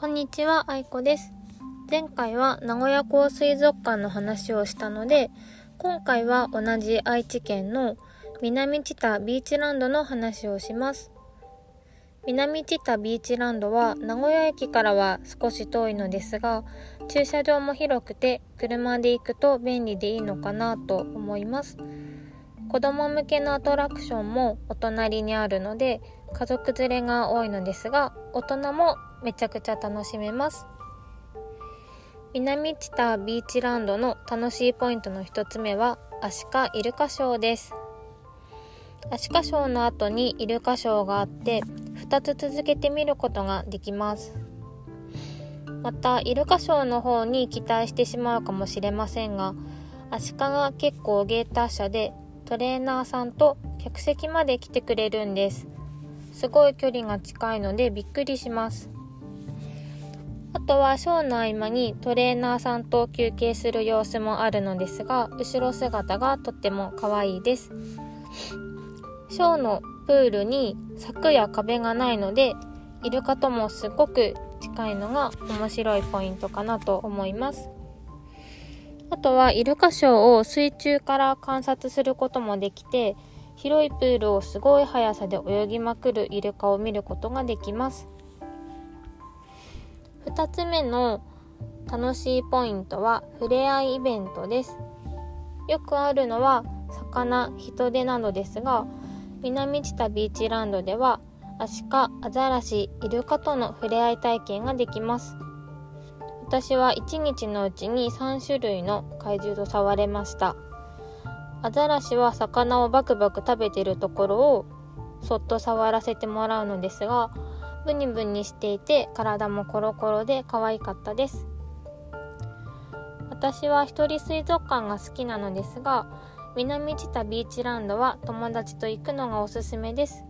こんにちは、あいこです。前回は名古屋港水族館の話をしたので、今回は同じ愛知県の南知多ビーチランドの話をします。南知多ビーチランドは名古屋駅からは少し遠いのですが、駐車場も広くて車で行くと便利でいいのかなと思います。子供向けのアトラクションもお隣にあるので家族連れが多いのですが大人もめちゃくちゃ楽しめます。南知多ビーチランドの楽しいポイントの一つ目はアシカイルカショーです。アシカショーの後にイルカショーがあって2つ続けて見ることができます。またイルカショーの方に期待してしまうかもしれませんがアシカが結構ゲーター車でトレーナーさんと客席まで来てくれるんです。すごい距離が近いのでびっくりします。あとはショーの合間にトレーナーさんと休憩する様子もあるのですが後ろ姿がとっても可愛いです。ショーのプールに柵や壁がないのでイルカともすごく近いのが面白いポイントかなと思います。あとはイルカショーを水中から観察することもできて広いプールをすごい速さで泳ぎまくるイルカを見ることができます。2つ目の楽しいポイントは触れ合いイベントです。よくあるのは魚、人手などですが南知多ビーチランドではアシカ、アザラシ、イルカとの触れ合い体験ができます。私は1日のうちに3種類の怪獣と触れました。アザラシは魚をバクバク食べてるところをそっと触らせてもらうのですがブニブニしていて体もコロコロで可愛かったです。私は一人水族館が好きなのですが南知多ビーチランドは友達と行くのがおすすめです。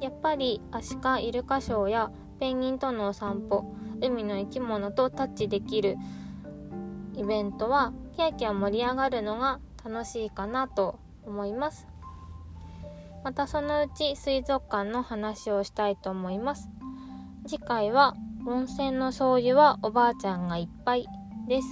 やっぱりアシカイルカショーやペンギンとのお散歩海の生き物とタッチできるイベントはキャキャ盛り上がるのが楽しいかなと思います。またそのうち水族館の話をしたいと思います。次回は温泉の掃除はおばあちゃんがいっぱいです。